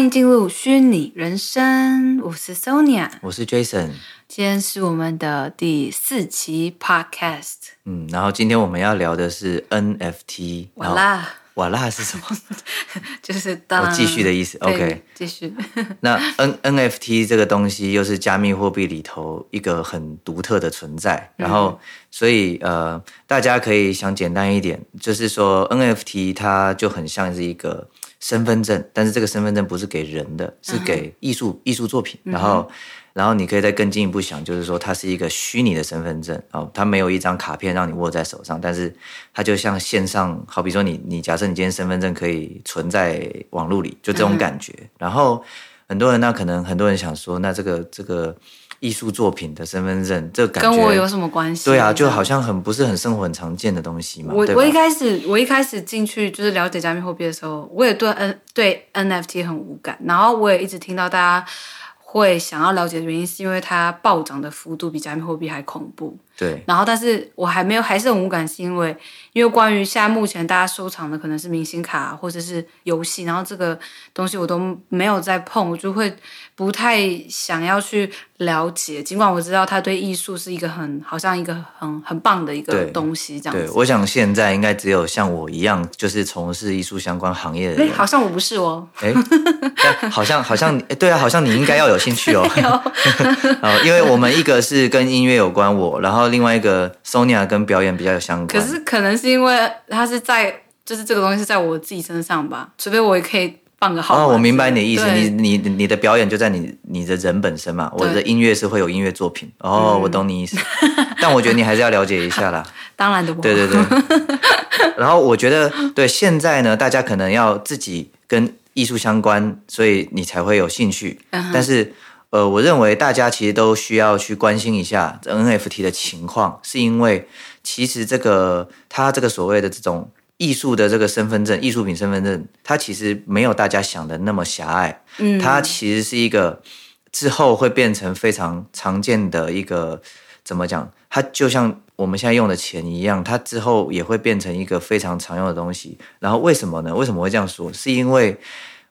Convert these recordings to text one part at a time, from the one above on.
欢迎进入虚拟人生，我是 Sonia，我是 Jason，今天是我们的第四期 Podcast。嗯，然后今天我们要聊的是 NFT。瓦啦，瓦啦是什么？就是当我继续的意思。OK，继续。那 N NFT 这个东西又是加密货币里头一个很独特的存在，然后所以呃，大家可以想简单一点，就是说 NFT 它就很像是一个。身份证，但是这个身份证不是给人的，是给艺术艺术作品。然后，然后你可以再更进一步想，就是说它是一个虚拟的身份证哦，它没有一张卡片让你握在手上，但是它就像线上，好比说你你假设你今天身份证可以存在网络里，就这种感觉。然后很多人那，可能很多人想说，那这个这个。艺术作品的身份证，这感觉跟我有什么关系？对啊，就好像很不是很生活很常见的东西嘛。我我一开始我一开始进去就是了解加密货币的时候，我也对 N 对 NFT 很无感，然后我也一直听到大家会想要了解的原因，是因为它暴涨的幅度比加密货币还恐怖。对，然后但是我还没有还是很无感，是因为因为关于现在目前大家收藏的可能是明星卡或者是游戏，然后这个东西我都没有在碰，我就会不太想要去了解。尽管我知道它对艺术是一个很好像一个很很棒的一个东西，这样子。对，我想现在应该只有像我一样，就是从事艺术相关行业的人。好像我不是哦。哎，好像好像对啊，好像你应该要有兴趣哦。有 因为我们一个是跟音乐有关，我然后。另外一个 Sonia 跟表演比较有相关，可是可能是因为他是在，就是这个东西是在我自己身上吧，除非我也可以放个好。哦，我明白你的意思，你你你的表演就在你你的人本身嘛，我的音乐是会有音乐作品。哦，我懂你意思，但我觉得你还是要了解一下啦。当然的，对对对。然后我觉得，对现在呢，大家可能要自己跟艺术相关，所以你才会有兴趣，但是。呃，我认为大家其实都需要去关心一下 NFT 的情况，是因为其实这个它这个所谓的这种艺术的这个身份证、艺术品身份证，它其实没有大家想的那么狭隘。嗯，它其实是一个之后会变成非常常见的一个怎么讲？它就像我们现在用的钱一样，它之后也会变成一个非常常用的东西。然后为什么呢？为什么会这样说？是因为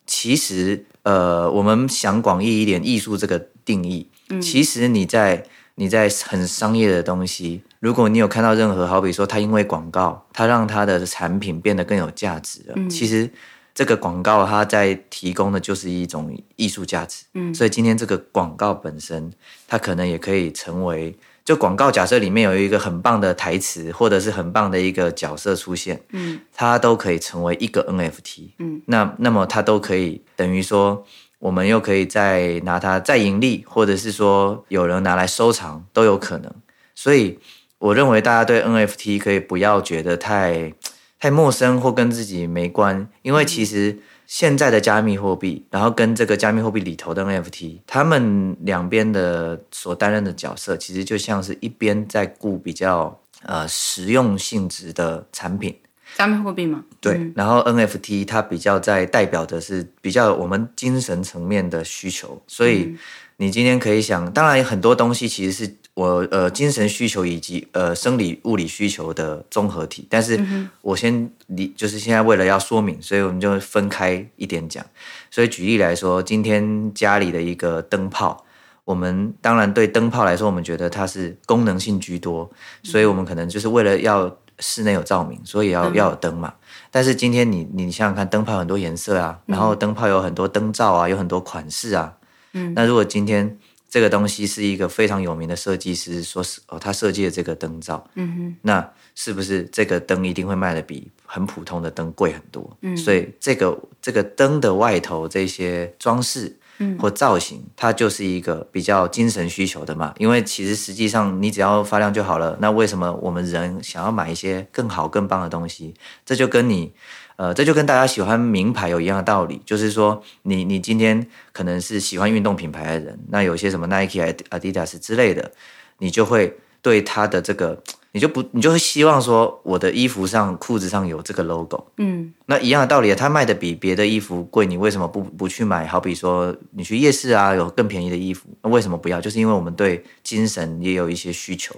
其实。呃，我们想广义一点，艺术这个定义，嗯，其实你在你在很商业的东西，如果你有看到任何，好比说他因为广告，他让他的产品变得更有价值了，嗯，其实这个广告它在提供的就是一种艺术价值，嗯，所以今天这个广告本身，它可能也可以成为。就广告，假设里面有一个很棒的台词，或者是很棒的一个角色出现，嗯，它都可以成为一个 NFT，嗯，那那么它都可以等于说，我们又可以再拿它再盈利，或者是说有人拿来收藏都有可能。所以我认为大家对 NFT 可以不要觉得太太陌生或跟自己没关，因为其实。现在的加密货币，然后跟这个加密货币里头的 NFT，他们两边的所担任的角色，其实就像是一边在顾比较呃实用性质的产品，加密货币嘛？对，嗯、然后 NFT 它比较在代表的是比较我们精神层面的需求，所以你今天可以想，当然很多东西其实是。我呃精神需求以及呃生理物理需求的综合体，但是我先你就是现在为了要说明，所以我们就分开一点讲。所以举例来说，今天家里的一个灯泡，我们当然对灯泡来说，我们觉得它是功能性居多，所以我们可能就是为了要室内有照明，所以要要有灯嘛。但是今天你你想想看，灯泡有很多颜色啊，然后灯泡有很多灯罩啊，有很多款式啊。嗯，那如果今天这个东西是一个非常有名的设计师，说是哦，他设计的这个灯罩，嗯哼，那是不是这个灯一定会卖的比很普通的灯贵很多？嗯，所以这个这个灯的外头这些装饰，或造型，它就是一个比较精神需求的嘛。因为其实实际上你只要发亮就好了。那为什么我们人想要买一些更好更棒的东西？这就跟你。呃，这就跟大家喜欢名牌有一样的道理，就是说你，你你今天可能是喜欢运动品牌的人，那有些什么 Nike、Adidas 之类的，你就会对它的这个，你就不，你就会希望说，我的衣服上、裤子上有这个 logo。嗯，那一样的道理，它卖的比别的衣服贵，你为什么不不去买？好比说，你去夜市啊，有更便宜的衣服，那为什么不要？就是因为我们对精神也有一些需求。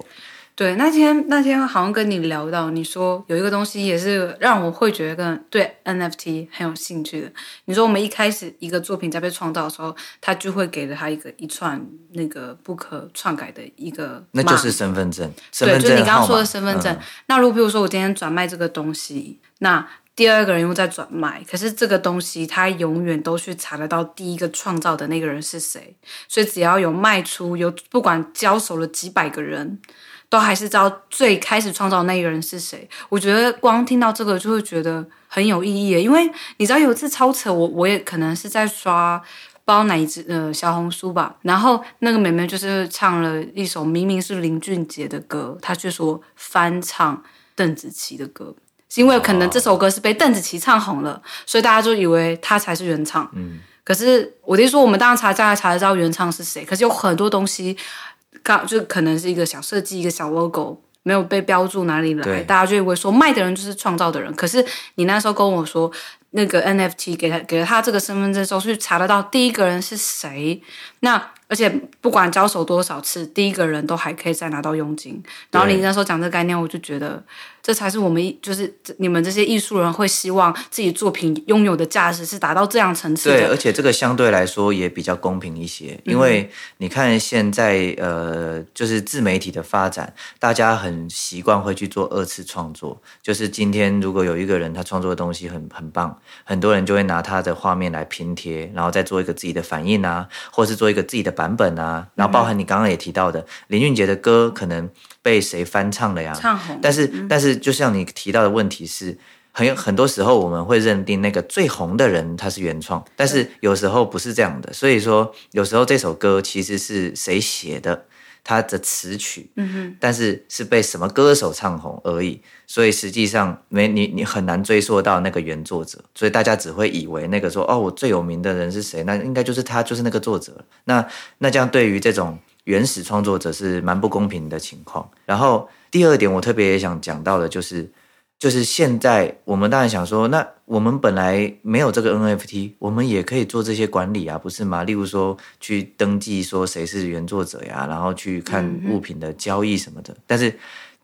对，那天那天好像跟你聊到，你说有一个东西也是让我会觉得对 NFT 很有兴趣的。你说我们一开始一个作品在被创造的时候，他就会给了他一个一串那个不可篡改的一个，那就是身份证。身对，份证就是你刚刚说的身份证。嗯、那如果比如说我今天转卖这个东西，那第二个人又在转卖，可是这个东西他永远都去查得到第一个创造的那个人是谁，所以只要有卖出，有不管交手了几百个人。都还是知道最开始创造的那个人是谁。我觉得光听到这个就会觉得很有意义，因为你知道有一次超扯，我我也可能是在刷包哪一只呃小红书吧，然后那个妹妹就是唱了一首明明是林俊杰的歌，她却说翻唱邓紫棋的歌，是因为可能这首歌是被邓紫棋唱红了，所以大家就以为她才是原唱。嗯，可是我就说我们当然查价查得到原唱是谁，可是有很多东西。刚就可能是一个小设计，一个小 logo 没有被标注哪里来，大家就以为说卖的人就是创造的人。可是你那时候跟我说，那个 NFT 给他给了他这个身份证之后，去查得到第一个人是谁。那而且不管交手多少次，第一个人都还可以再拿到佣金。然后你那时候讲这个概念，我就觉得。这才是我们就是你们这些艺术人会希望自己作品拥有的价值是达到这样层次的。对，而且这个相对来说也比较公平一些，因为你看现在呃，就是自媒体的发展，大家很习惯会去做二次创作。就是今天如果有一个人他创作的东西很很棒，很多人就会拿他的画面来拼贴，然后再做一个自己的反应啊，或是做一个自己的版本啊。然后包含你刚刚也提到的林俊杰的歌，可能。被谁翻唱了呀？唱红。但是，嗯、但是，就像你提到的问题是，很有很多时候我们会认定那个最红的人他是原创，但是有时候不是这样的。所以说，有时候这首歌其实是谁写的，他的词曲，嗯哼，但是是被什么歌手唱红而已。所以实际上没你你很难追溯到那个原作者，所以大家只会以为那个说哦，我最有名的人是谁？那应该就是他，就是那个作者。那那这样对于这种。原始创作者是蛮不公平的情况。然后第二点，我特别也想讲到的，就是就是现在我们当然想说，那我们本来没有这个 NFT，我们也可以做这些管理啊，不是吗？例如说去登记说谁是原作者呀，然后去看物品的交易什么的。但是。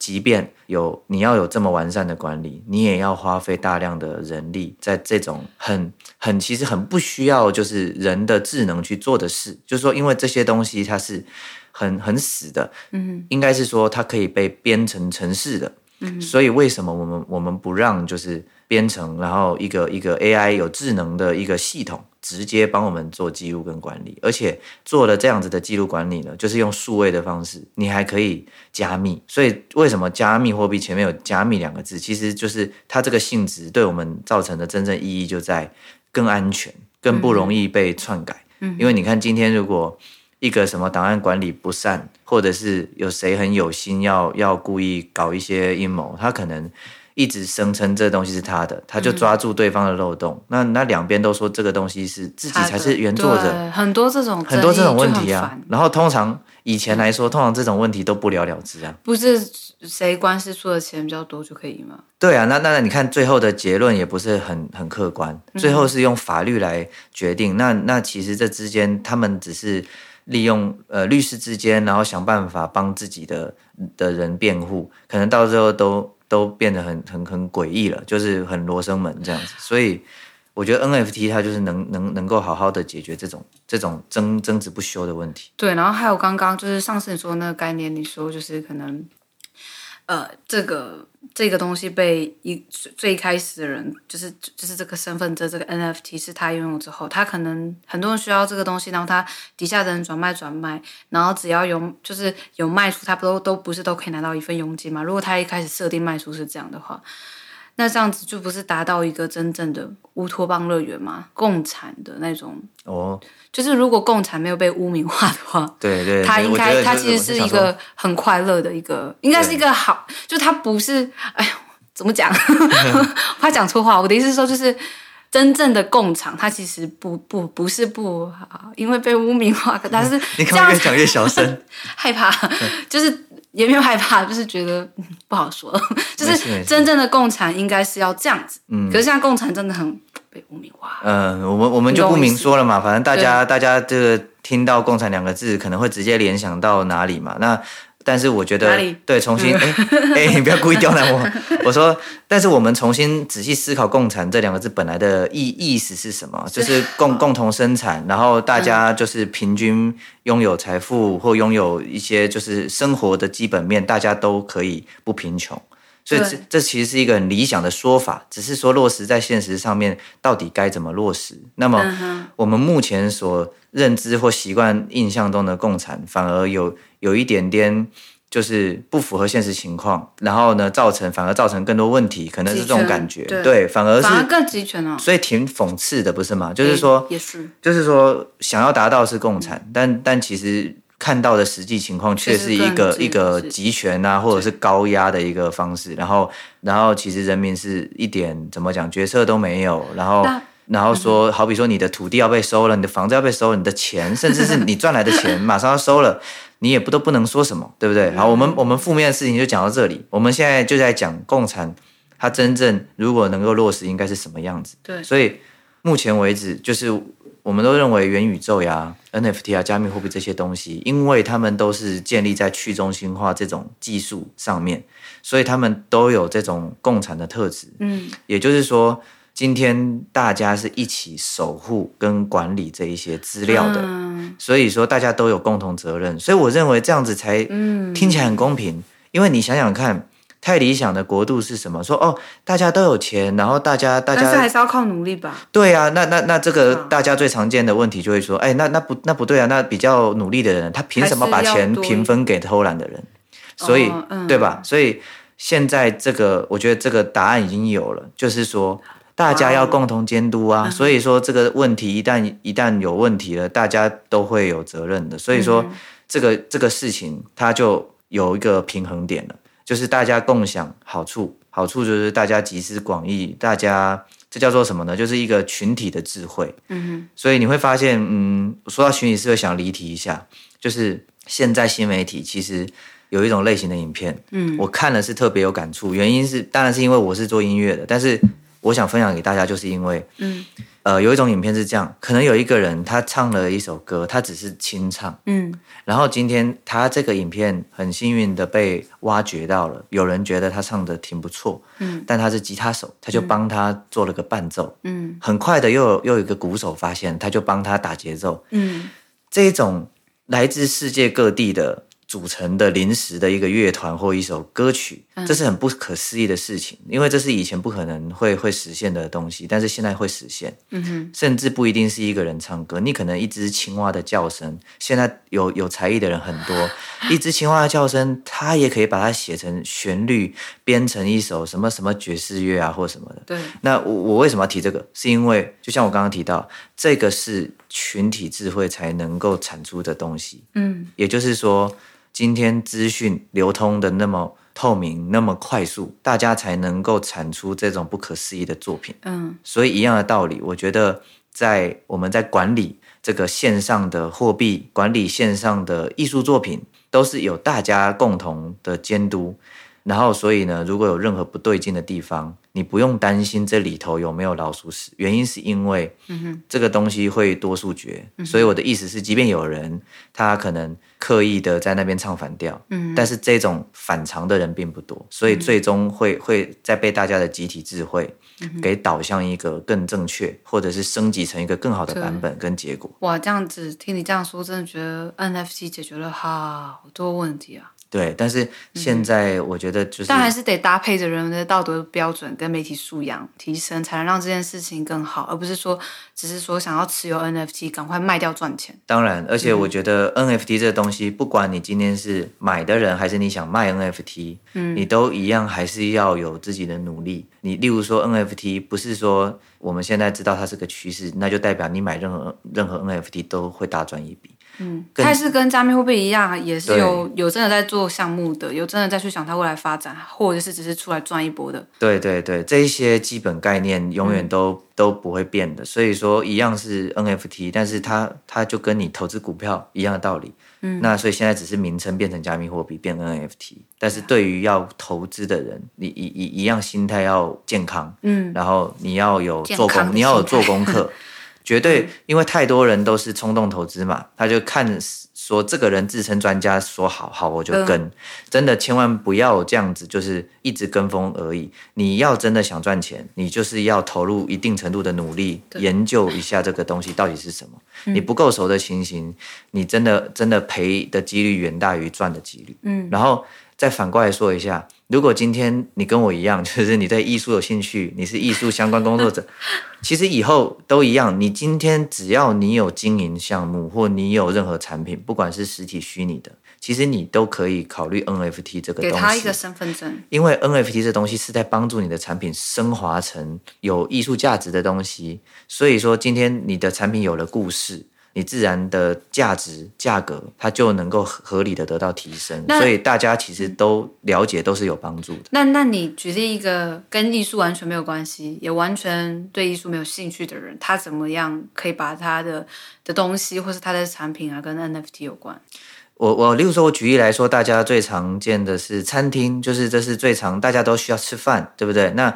即便有你要有这么完善的管理，你也要花费大量的人力，在这种很很其实很不需要就是人的智能去做的事，就是说，因为这些东西它是很很死的，嗯，应该是说它可以被编成程式的，嗯，所以为什么我们我们不让就是编程，然后一个一个 AI 有智能的一个系统？直接帮我们做记录跟管理，而且做了这样子的记录管理呢，就是用数位的方式，你还可以加密。所以为什么加密货币前面有加密两个字？其实就是它这个性质对我们造成的真正意义就在更安全、更不容易被篡改。嗯，因为你看今天如果一个什么档案管理不善，或者是有谁很有心要要故意搞一些阴谋，他可能。一直声称这东西是他的，他就抓住对方的漏洞。嗯、那那两边都说这个东西是自己才是原作者，很多这种很多这种问题啊。然后通常以前来说，嗯、通常这种问题都不了了之啊。不是谁官司出的钱比较多就可以吗？对啊，那那你看最后的结论也不是很很客观，最后是用法律来决定。嗯、那那其实这之间他们只是利用呃律师之间，然后想办法帮自己的的人辩护，可能到最后都。都变得很很很诡异了，就是很罗生门这样子，所以我觉得 NFT 它就是能能能够好好的解决这种这种争争执不休的问题。对，然后还有刚刚就是上次你说那个概念，你说就是可能。呃，这个这个东西被一最开始的人，就是就是这个身份证，这个 NFT 是他拥有之后，他可能很多人需要这个东西，然后他底下的人转卖转卖，然后只要有就是有卖出，他不都都不是都可以拿到一份佣金嘛？如果他一开始设定卖出是这样的话。那这样子就不是达到一个真正的乌托邦乐园吗？共产的那种哦，就是如果共产没有被污名化的话，对对，他应该他其实是一个很快乐的一个，应该是一个好，就他不是哎呀，怎么讲？怕讲错话。我的意思是说，就是真正的共产，他其实不不不是不好，因为被污名化，但是 你可能越讲越小声，害怕，就是。也没有害怕，就是觉得、嗯、不好说。就是真正的共产应该是要这样子，嗯。可是现在共产真的很被污名化。嗯，我们我们就不明说了嘛，反正大家大家这个听到“共产”两个字，可能会直接联想到哪里嘛？那但是我觉得对重新哎哎、你不要故意刁难我。我说，但是我们重新仔细思考“共产”这两个字本来的意意思是什么？就是共 共同生产，然后大家就是平均拥有财富或拥有一些就是生活的基本面，大家都可以不贫穷。所以这这其实是一个很理想的说法，只是说落实在现实上面到底该怎么落实？那么我们目前所认知或习惯印象中的共产，反而有有一点点就是不符合现实情况，然后呢，造成反而造成更多问题，可能是这种感觉，对，对，反而是反而更集权哦，所以挺讽刺的，不是吗？就是说，也是，就是说想要达到是共产，但但其实。看到的实际情况却是一个一个集权啊，或者是高压的一个方式。然后，然后其实人民是一点怎么讲决策都没有。然后，然后说，好比说你的土地要被收了，你的房子要被收了，你的钱，甚至是你赚来的钱 马上要收了，你也不都不能说什么，对不对？好，我们我们负面的事情就讲到这里。我们现在就在讲共产，它真正如果能够落实，应该是什么样子？对，所以目前为止就是。我们都认为元宇宙呀、NFT 啊、加密货币这些东西，因为他们都是建立在去中心化这种技术上面，所以他们都有这种共产的特质。嗯，也就是说，今天大家是一起守护跟管理这一些资料的，嗯、所以说大家都有共同责任。所以我认为这样子才听起来很公平，因为你想想看。太理想的国度是什么？说哦，大家都有钱，然后大家大家，但是还是要靠努力吧？对啊，那那那这个大家最常见的问题就会说，哎，那那不那不对啊，那比较努力的人，他凭什么把钱平分给偷懒的人？所以、哦嗯、对吧？所以现在这个，我觉得这个答案已经有了，就是说大家要共同监督啊。所以说这个问题一旦一旦有问题了，大家都会有责任的。所以说这个这个事情，它就有一个平衡点了。就是大家共享好处，好处就是大家集思广益，大家这叫做什么呢？就是一个群体的智慧。嗯哼。所以你会发现，嗯，说到群体智慧，想离题一下，就是现在新媒体其实有一种类型的影片，嗯，我看了是特别有感触，原因是当然是因为我是做音乐的，但是我想分享给大家，就是因为，嗯。呃，有一种影片是这样，可能有一个人他唱了一首歌，他只是清唱，嗯，然后今天他这个影片很幸运的被挖掘到了，有人觉得他唱的挺不错，嗯，但他是吉他手，他就帮他做了个伴奏，嗯，很快的又有又有一个鼓手发现，他就帮他打节奏，嗯，这一种来自世界各地的。组成的临时的一个乐团或一首歌曲，这是很不可思议的事情，因为这是以前不可能会会实现的东西，但是现在会实现。嗯哼，甚至不一定是一个人唱歌，你可能一只青蛙的叫声，现在有有才艺的人很多，一只青蛙的叫声，他也可以把它写成旋律，编成一首什么什么爵士乐啊，或什么的。对，那我我为什么要提这个？是因为就像我刚刚提到，这个是群体智慧才能够产出的东西。嗯，也就是说。今天资讯流通的那么透明，那么快速，大家才能够产出这种不可思议的作品。嗯，所以一样的道理，我觉得在我们在管理这个线上的货币，管理线上的艺术作品，都是有大家共同的监督。然后，所以呢，如果有任何不对劲的地方，你不用担心这里头有没有老鼠屎。原因是因为，这个东西会多数决。嗯、所以我的意思是，即便有人他可能刻意的在那边唱反调，嗯、但是这种反常的人并不多，所以最终会、嗯、会再被大家的集体智慧给导向一个更正确，或者是升级成一个更好的版本跟结果。哇，这样子听你这样说，真的觉得 NFT 解决了好多问题啊。对，但是现在我觉得就是，但还是得搭配着人们的道德标准跟媒体素养提升，才能让这件事情更好，而不是说只是说想要持有 NFT 赶快卖掉赚钱。当然，而且我觉得 NFT 这个东西，不管你今天是买的人还是你想卖 NFT，嗯，你都一样还是要有自己的努力。你例如说 NFT，不是说我们现在知道它是个趋势，那就代表你买任何任何 NFT 都会大赚一笔。嗯，它是跟加密货币一样，也是有有真的在做项目的，有真的在去想它未来发展，或者是只是出来赚一波的。对对对，这一些基本概念永远都、嗯、都不会变的。所以说，一样是 NFT，但是它它就跟你投资股票一样的道理。嗯，那所以现在只是名称变成加密货币，变 NFT，但是对于要投资的人，你一一一样心态要健康。嗯，然后你要有做功，你要有做功课。绝对，因为太多人都是冲动投资嘛，他就看说这个人自称专家，说好好我就跟，嗯、真的千万不要这样子，就是一直跟风而已。你要真的想赚钱，你就是要投入一定程度的努力，研究一下这个东西到底是什么。嗯、你不够熟的情形，你真的真的赔的几率远大于赚的几率。嗯，然后再反过来说一下。如果今天你跟我一样，就是你对艺术有兴趣，你是艺术相关工作者，其实以后都一样。你今天只要你有经营项目，或你有任何产品，不管是实体、虚拟的，其实你都可以考虑 NFT 这个东西。给他一个身份证，因为 NFT 这东西是在帮助你的产品升华成有艺术价值的东西。所以说，今天你的产品有了故事。你自然的价值价格，它就能够合理的得到提升，所以大家其实都了解，都是有帮助的。那那你举例一个跟艺术完全没有关系，也完全对艺术没有兴趣的人，他怎么样可以把他的的东西或是他的产品啊跟 NFT 有关？我我，例如说，我举例来说，大家最常见的是餐厅，就是这是最常大家都需要吃饭，对不对？那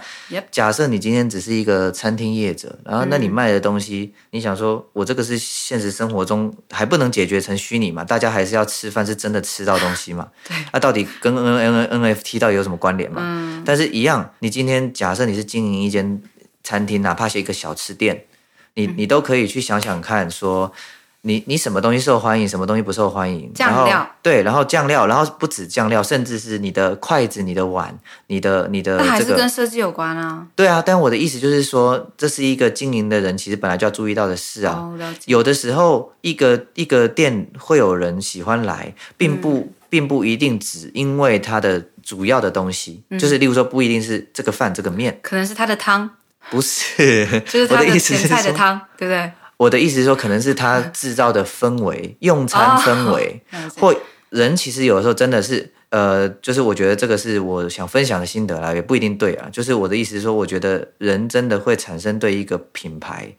假设你今天只是一个餐厅业者，然后那你卖的东西，嗯、你想说，我这个是现实生活中还不能解决成虚拟嘛？大家还是要吃饭，是真的吃到东西嘛？对。那、啊、到底跟 N N N F T 到底有什么关联嘛？嗯。但是，一样，你今天假设你是经营一间餐厅，哪怕是一个小吃店，你你都可以去想想看，说。你你什么东西受欢迎，什么东西不受欢迎？酱料对，然后酱料，然后不止酱料，甚至是你的筷子、你的碗、你的你的、这个，那还是跟设计有关啊。对啊，但我的意思就是说，这是一个经营的人其实本来就要注意到的事啊。哦。有的时候，一个一个店会有人喜欢来，并不、嗯、并不一定只因为它的主要的东西，嗯、就是例如说，不一定是这个饭这个面，可能是它的汤，不是，就是它的前菜的汤，对不对？我的意思是说，可能是他制造的氛围、用餐氛围，或人其实有的时候真的是，呃，就是我觉得这个是我想分享的心得啦，也不一定对啊。就是我的意思是说，我觉得人真的会产生对一个品牌。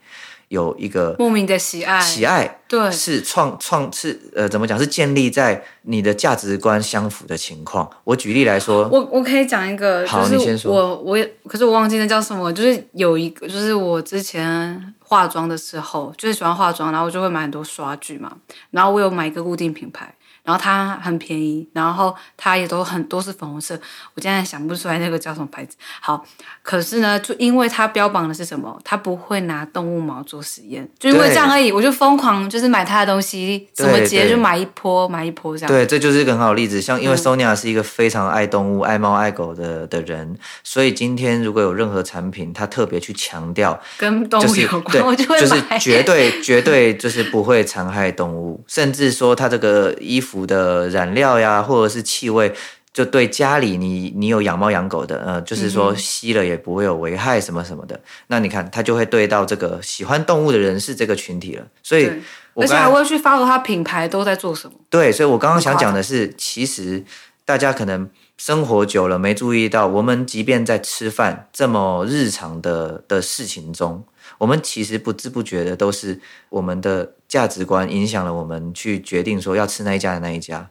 有一个莫名的喜爱，喜爱对，是创创是呃怎么讲？是建立在你的价值观相符的情况。我举例来说，我我可以讲一个，好，就是你先说。我我也可是我忘记那叫什么，就是有一个，就是我之前化妆的时候，就是喜欢化妆，然后我就会买很多刷具嘛，然后我有买一个固定品牌。然后它很便宜，然后它也都很多是粉红色，我现在想不出来那个叫什么牌子。好，可是呢，就因为它标榜的是什么，它不会拿动物毛做实验，就因为这样而已，我就疯狂就是买它的东西，什么节就买一波，买一波这样。对，这就是一个很好的例子。像因为 Sonia 是一个非常爱动物、嗯、爱猫爱狗的的人，所以今天如果有任何产品，他特别去强调跟动物有关，对我就会买。就是绝对绝对就是不会残害动物，甚至说他这个衣服。的染料呀，或者是气味，就对家里你你有养猫养狗的，呃，就是说吸了也不会有危害什么什么的。嗯、那你看，它就会对到这个喜欢动物的人士这个群体了。所以，而且还会去 follow 他品牌都在做什么。对，所以我刚刚想讲的是，其实大家可能生活久了没注意到，我们即便在吃饭这么日常的的事情中。我们其实不知不觉的都是我们的价值观影响了我们去决定说要吃那一家的那一家，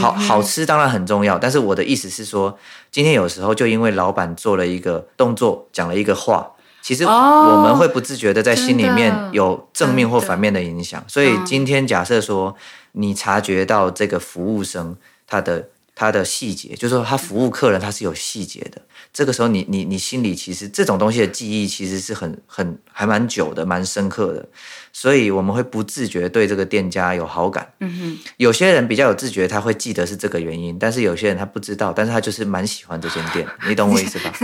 好好吃当然很重要，但是我的意思是说，今天有时候就因为老板做了一个动作，讲了一个话，其实我们会不自觉的在心里面有正面或反面的影响。所以今天假设说你察觉到这个服务生他的他的细节，就是说他服务客人他是有细节的。这个时候你，你你你心里其实这种东西的记忆其实是很很还蛮久的，蛮深刻的。所以我们会不自觉对这个店家有好感。嗯哼，有些人比较有自觉，他会记得是这个原因，但是有些人他不知道，但是他就是蛮喜欢这间店。你懂我意思吧？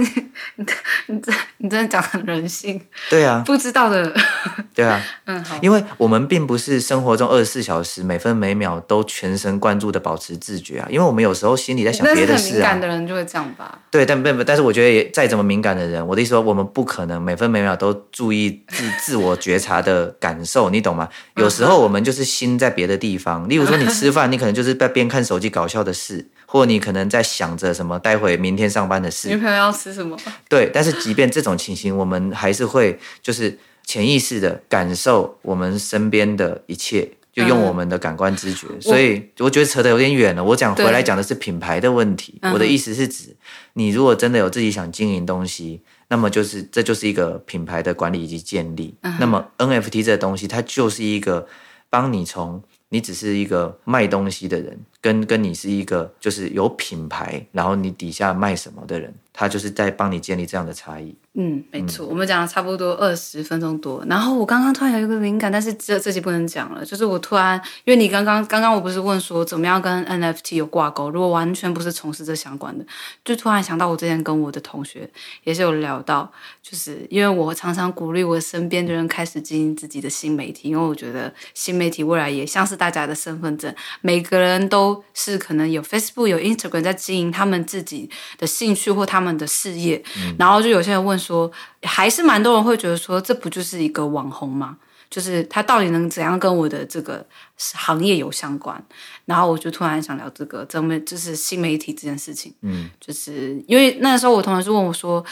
你你这你真的讲很人性。对啊，不知道的。对啊，嗯好，因为我们并不是生活中二十四小时每分每秒都全神贯注的保持自觉啊，因为我们有时候心里在想别的事啊。敏感的人就会这样吧？对，但不不，但是我觉得也再怎么敏感的人，我的意思说，我们不可能每分每秒都注意自 自我觉察的感。感受你懂吗？有时候我们就是心在别的地方，例如说你吃饭，你可能就是在边看手机搞笑的事，或你可能在想着什么待会明天上班的事。女朋友要吃什么？对，但是即便这种情形，我们还是会就是潜意识的感受我们身边的一切，就用我们的感官知觉。所以我觉得扯得有点远了。我讲回来讲的是品牌的问题。我的意思是指，你如果真的有自己想经营东西。那么就是，这就是一个品牌的管理以及建立。Uh. 那么 NFT 这个东西，它就是一个帮你从你只是一个卖东西的人，跟跟你是一个就是有品牌，然后你底下卖什么的人，他就是在帮你建立这样的差异。嗯，没错，嗯、我们讲了差不多二十分钟多，然后我刚刚突然有一个灵感，但是这这集不能讲了。就是我突然，因为你刚刚刚刚我不是问说怎么样跟 NFT 有挂钩？如果完全不是从事这相关的，就突然想到我之前跟我的同学也是有聊到，就是因为我常常鼓励我身边的人开始经营自己的新媒体，因为我觉得新媒体未来也像是大家的身份证，每个人都是可能有 Facebook 有 Instagram 在经营他们自己的兴趣或他们的事业，嗯、然后就有些人问说。说还是蛮多人会觉得说，这不就是一个网红吗？就是他到底能怎样跟我的这个行业有相关？然后我就突然想聊这个，怎么就是新媒体这件事情。嗯，就是因为那时候我同学就问我说，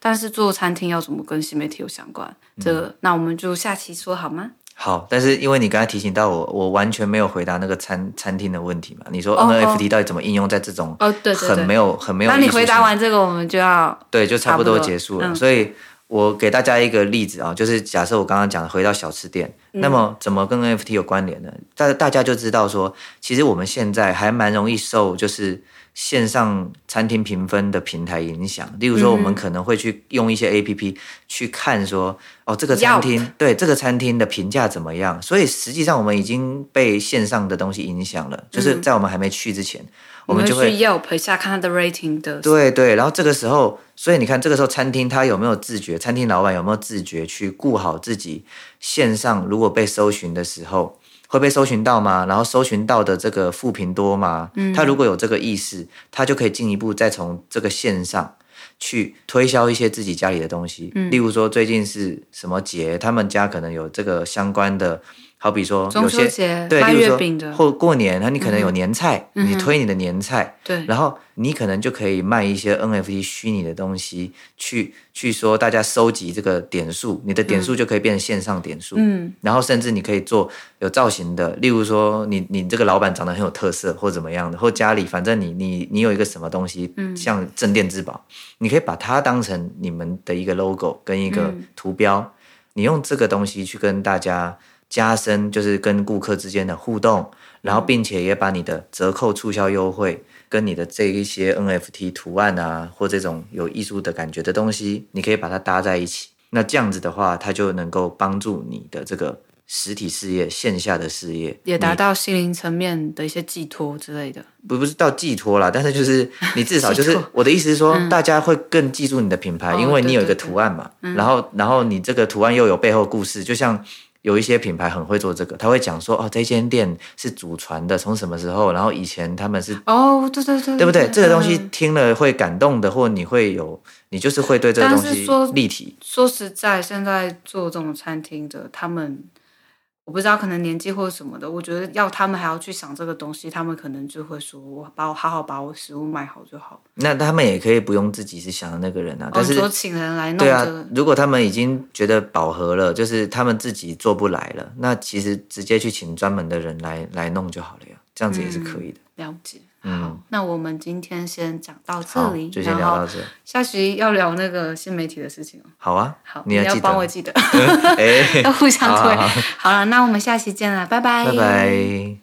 但是做餐厅要怎么跟新媒体有相关？这个嗯、那我们就下期说好吗？好，但是因为你刚才提醒到我，我完全没有回答那个餐餐厅的问题嘛？你说 NFT 到底怎么应用在这种哦，对，很没有很没有。那你回答完这个，我们就要对，就差不多结束了。嗯、所以我给大家一个例子啊，就是假设我刚刚讲的回到小吃店，嗯、那么怎么跟 NFT 有关联呢？大大家就知道说，其实我们现在还蛮容易受就是。线上餐厅评分的平台影响，例如说，我们可能会去用一些 APP 去看说，哦，这个餐厅对这个餐厅的评价怎么样？所以实际上我们已经被线上的东西影响了，就是在我们还没去之前，我们就会 Yelp 下看它的 rating 的。对对，然后这个时候，所以你看，这个时候餐厅它有没有自觉？餐厅老板有没有自觉去顾好自己线上？如果被搜寻的时候。会被搜寻到吗？然后搜寻到的这个负评多吗？嗯，他如果有这个意识，他就可以进一步再从这个线上去推销一些自己家里的东西。嗯，例如说最近是什么节，他们家可能有这个相关的。好比说，有些对，例如说或过年，那你可能有年菜，嗯、你推你的年菜，对，然后你可能就可以卖一些 NFT 虚拟的东西，去去说大家收集这个点数，你的点数就可以变成线上点数，嗯，然后甚至你可以做有造型的，例如说你你这个老板长得很有特色或怎么样的，或家里反正你你你有一个什么东西，嗯，像镇店之宝，你可以把它当成你们的一个 logo 跟一个图标，嗯、你用这个东西去跟大家。加深就是跟顾客之间的互动，然后并且也把你的折扣促销优惠跟你的这一些 NFT 图案啊，或这种有艺术的感觉的东西，你可以把它搭在一起。那这样子的话，它就能够帮助你的这个实体事业、线下的事业，也达到心灵层面的一些寄托之类的。不不是到寄托啦，但是就是你至少就是我的意思是说，大家会更记住你的品牌，因为你有一个图案嘛。然后然后你这个图案又有背后故事，就像。有一些品牌很会做这个，他会讲说哦，这间店是祖传的，从什么时候，然后以前他们是哦，对对对，对不对？这个东西听了会感动的，或你会有，你就是会对这个东西立体。说，说实在，现在做这种餐厅的，他们。我不知道，可能年纪或者什么的，我觉得要他们还要去想这个东西，他们可能就会说：“我把我好好把我食物卖好就好。”那他们也可以不用自己是想的那个人啊，但是说请人来弄。对啊，如果他们已经觉得饱和了，就是他们自己做不来了，那其实直接去请专门的人来来弄就好了呀，这样子也是可以的。嗯，了解。嗯，那我们今天先讲到这里，就先聊到这。下期要聊那个新媒体的事情。好啊，好，你要帮我记得 要互相推。好了，那我们下期见了，拜拜，拜拜。